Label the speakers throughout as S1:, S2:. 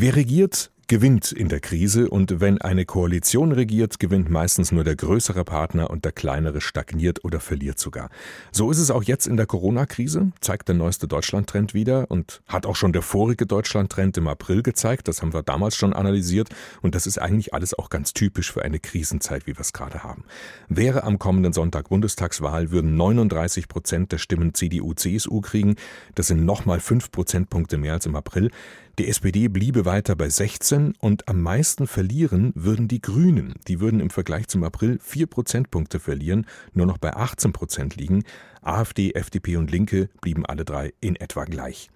S1: Wer regiert, gewinnt in der Krise und wenn eine Koalition regiert, gewinnt meistens nur der größere Partner und der kleinere stagniert oder verliert sogar. So ist es auch jetzt in der Corona-Krise, zeigt der neueste Deutschland-Trend wieder und hat auch schon der vorige Deutschland-Trend im April gezeigt, das haben wir damals schon analysiert und das ist eigentlich alles auch ganz typisch für eine Krisenzeit, wie wir es gerade haben. Wäre am kommenden Sonntag Bundestagswahl, würden 39 Prozent der Stimmen CDU, CSU kriegen, das sind nochmal fünf Prozentpunkte mehr als im April. Die SPD bliebe weiter bei 16 und am meisten verlieren würden die Grünen. Die würden im Vergleich zum April vier Prozentpunkte verlieren, nur noch bei 18 Prozent liegen. AfD, FDP und Linke blieben alle drei in etwa gleich.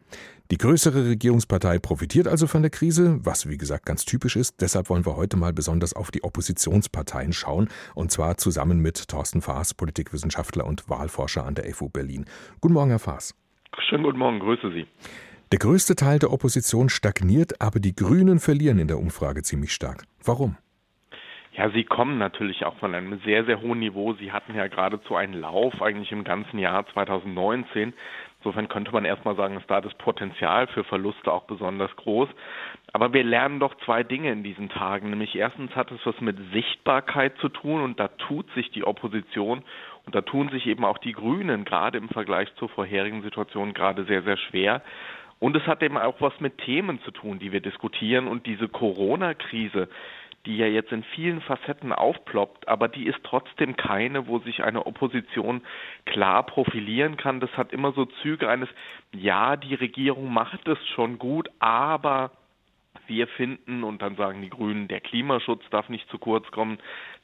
S1: Die größere Regierungspartei profitiert also von der Krise, was wie gesagt ganz typisch ist. Deshalb wollen wir heute mal besonders auf die Oppositionsparteien schauen, und zwar zusammen mit Thorsten Faas, Politikwissenschaftler und Wahlforscher an der FU Berlin. Guten Morgen, Herr Faas.
S2: Schönen guten Morgen, grüße Sie.
S1: Der größte Teil der Opposition stagniert, aber die Grünen verlieren in der Umfrage ziemlich stark. Warum?
S2: Ja, sie kommen natürlich auch von einem sehr, sehr hohen Niveau. Sie hatten ja geradezu einen Lauf eigentlich im ganzen Jahr 2019. Insofern könnte man erstmal sagen, ist da das Potenzial für Verluste auch besonders groß. Aber wir lernen doch zwei Dinge in diesen Tagen. Nämlich erstens hat es was mit Sichtbarkeit zu tun und da tut sich die Opposition und da tun sich eben auch die Grünen gerade im Vergleich zur vorherigen Situation gerade sehr, sehr schwer. Und es hat eben auch was mit Themen zu tun, die wir diskutieren. Und diese Corona-Krise, die ja jetzt in vielen Facetten aufploppt, aber die ist trotzdem keine, wo sich eine Opposition klar profilieren kann. Das hat immer so Züge eines, ja, die Regierung macht es schon gut, aber wir finden, und dann sagen die Grünen, der Klimaschutz darf nicht zu kurz kommen,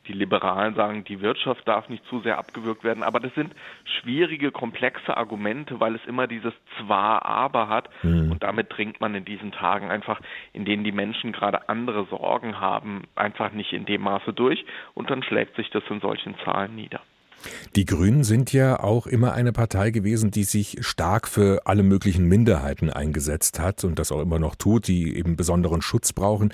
S2: die Liberalen sagen, die Wirtschaft darf nicht zu sehr abgewürgt werden. Aber das sind schwierige, komplexe Argumente, weil es immer dieses Zwar, aber hat. Mhm. Und damit dringt man in diesen Tagen einfach, in denen die Menschen gerade andere Sorgen haben, einfach nicht in dem Maße durch. Und dann schlägt sich das in solchen Zahlen nieder.
S1: Die Grünen sind ja auch immer eine Partei gewesen, die sich stark für alle möglichen Minderheiten eingesetzt hat und das auch immer noch tut, die eben besonderen Schutz brauchen.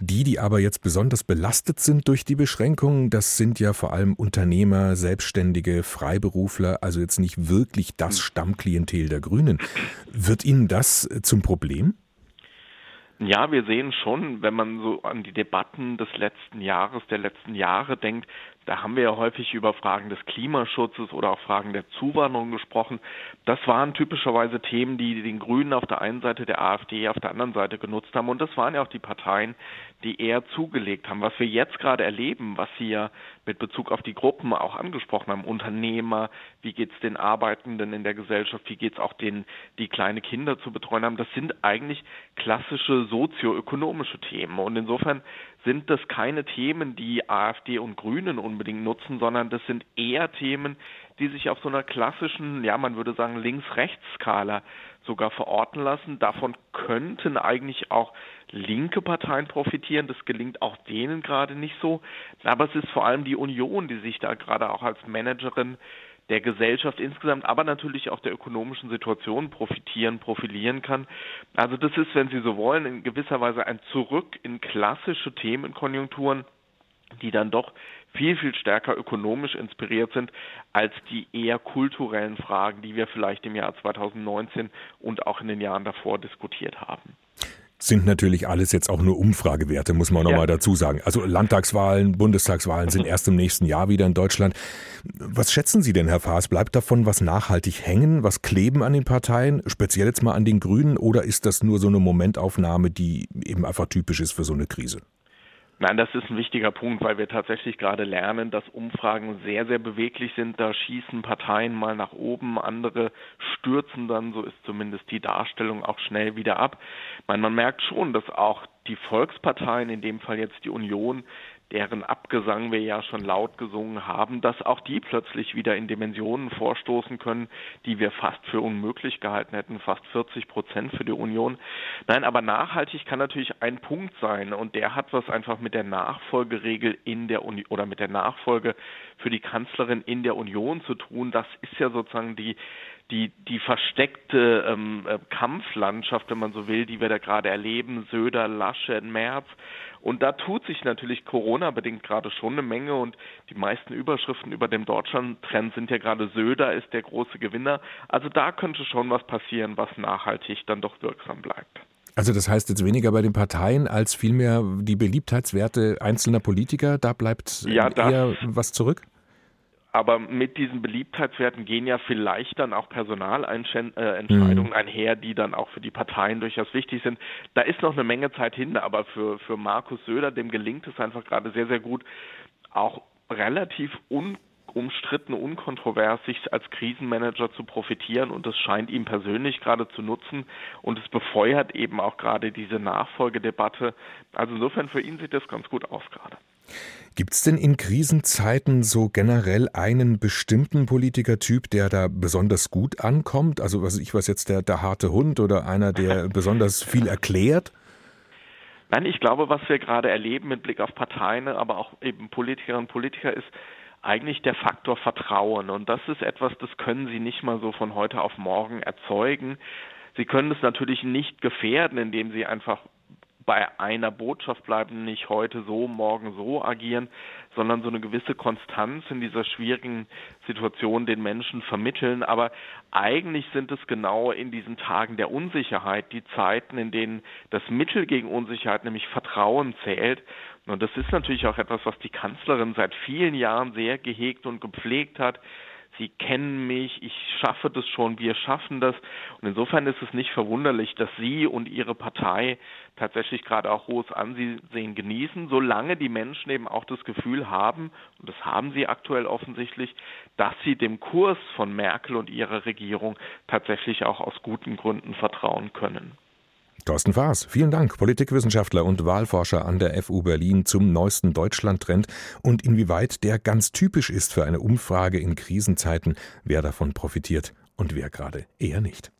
S1: Die, die aber jetzt besonders belastet sind durch die Beschränkungen, das sind ja vor allem Unternehmer, Selbstständige, Freiberufler, also jetzt nicht wirklich das Stammklientel der Grünen. Wird Ihnen das zum Problem?
S2: Ja, wir sehen schon, wenn man so an die Debatten des letzten Jahres, der letzten Jahre denkt, da haben wir ja häufig über Fragen des Klimaschutzes oder auch Fragen der Zuwanderung gesprochen. Das waren typischerweise Themen, die den Grünen auf der einen Seite, der AfD auf der anderen Seite genutzt haben. Und das waren ja auch die Parteien, die eher zugelegt haben. Was wir jetzt gerade erleben, was Sie ja mit Bezug auf die Gruppen auch angesprochen haben, Unternehmer, wie geht es den Arbeitenden in der Gesellschaft, wie geht es auch denen, die kleine Kinder zu betreuen haben, das sind eigentlich klassische sozioökonomische Themen. Und insofern sind das keine Themen, die AfD und Grünen unbedingt nutzen, sondern das sind eher Themen, die sich auf so einer klassischen, ja, man würde sagen, Links-Rechts-Skala sogar verorten lassen. Davon könnten eigentlich auch linke Parteien profitieren. Das gelingt auch denen gerade nicht so. Aber es ist vor allem die Union, die sich da gerade auch als Managerin der Gesellschaft insgesamt, aber natürlich auch der ökonomischen Situation profitieren, profilieren kann. Also das ist, wenn Sie so wollen, in gewisser Weise ein Zurück in klassische Themenkonjunkturen, die dann doch viel, viel stärker ökonomisch inspiriert sind als die eher kulturellen Fragen, die wir vielleicht im Jahr 2019 und auch in den Jahren davor diskutiert haben
S1: sind natürlich alles jetzt auch nur Umfragewerte, muss man nochmal ja. dazu sagen. Also Landtagswahlen, Bundestagswahlen sind erst im nächsten Jahr wieder in Deutschland. Was schätzen Sie denn, Herr Faas? Bleibt davon was nachhaltig hängen, was kleben an den Parteien, speziell jetzt mal an den Grünen, oder ist das nur so eine Momentaufnahme, die eben einfach typisch ist für so eine Krise?
S2: Nein, das ist ein wichtiger Punkt, weil wir tatsächlich gerade lernen, dass Umfragen sehr, sehr beweglich sind. Da schießen Parteien mal nach oben, andere stürzen dann, so ist zumindest die Darstellung auch schnell wieder ab. Man, man merkt schon, dass auch die Volksparteien, in dem Fall jetzt die Union, deren Abgesang wir ja schon laut gesungen haben, dass auch die plötzlich wieder in Dimensionen vorstoßen können, die wir fast für unmöglich gehalten hätten, fast 40 Prozent für die Union. Nein, aber nachhaltig kann natürlich ein Punkt sein und der hat was einfach mit der Nachfolgeregel in der Uni oder mit der Nachfolge für die Kanzlerin in der Union zu tun. Das ist ja sozusagen die die, die versteckte ähm, äh, Kampflandschaft, wenn man so will, die wir da gerade erleben, Söder, Laschet, Merz. Und da tut sich natürlich Corona-bedingt gerade schon eine Menge und die meisten Überschriften über dem Deutschland-Trend sind ja gerade Söder ist der große Gewinner. Also da könnte schon was passieren, was nachhaltig dann doch wirksam bleibt.
S1: Also das heißt jetzt weniger bei den Parteien als vielmehr die Beliebtheitswerte einzelner Politiker, da bleibt ja, eher was zurück?
S2: Aber mit diesen Beliebtheitswerten gehen ja vielleicht dann auch Personalentscheidungen mhm. einher, die dann auch für die Parteien durchaus wichtig sind. Da ist noch eine Menge Zeit hin, aber für, für Markus Söder, dem gelingt es einfach gerade sehr, sehr gut, auch relativ un umstritten, unkontrovers, sich als Krisenmanager zu profitieren und das scheint ihm persönlich gerade zu nutzen und es befeuert eben auch gerade diese Nachfolgedebatte. Also insofern für ihn sieht das ganz gut aus gerade.
S1: Gibt es denn in Krisenzeiten so generell einen bestimmten Politikertyp, der da besonders gut ankommt? Also was ich weiß jetzt der, der harte Hund oder einer, der besonders viel erklärt?
S2: Nein, ich glaube, was wir gerade erleben mit Blick auf Parteien, aber auch eben Politikerinnen und Politiker ist eigentlich der Faktor Vertrauen. Und das ist etwas, das können Sie nicht mal so von heute auf morgen erzeugen. Sie können es natürlich nicht gefährden, indem Sie einfach bei einer Botschaft bleiben, nicht heute so, morgen so agieren, sondern so eine gewisse Konstanz in dieser schwierigen Situation den Menschen vermitteln. Aber eigentlich sind es genau in diesen Tagen der Unsicherheit die Zeiten, in denen das Mittel gegen Unsicherheit, nämlich Vertrauen, zählt. Und das ist natürlich auch etwas, was die Kanzlerin seit vielen Jahren sehr gehegt und gepflegt hat. Sie kennen mich, ich schaffe das schon, wir schaffen das. Und insofern ist es nicht verwunderlich, dass Sie und Ihre Partei tatsächlich gerade auch hohes Ansehen genießen, solange die Menschen eben auch das Gefühl haben, und das haben sie aktuell offensichtlich, dass sie dem Kurs von Merkel und ihrer Regierung tatsächlich auch aus guten Gründen vertrauen können.
S1: Thorsten Faas, vielen Dank, Politikwissenschaftler und Wahlforscher an der FU Berlin zum neuesten Deutschlandtrend und inwieweit der ganz typisch ist für eine Umfrage in Krisenzeiten, wer davon profitiert und wer gerade eher nicht.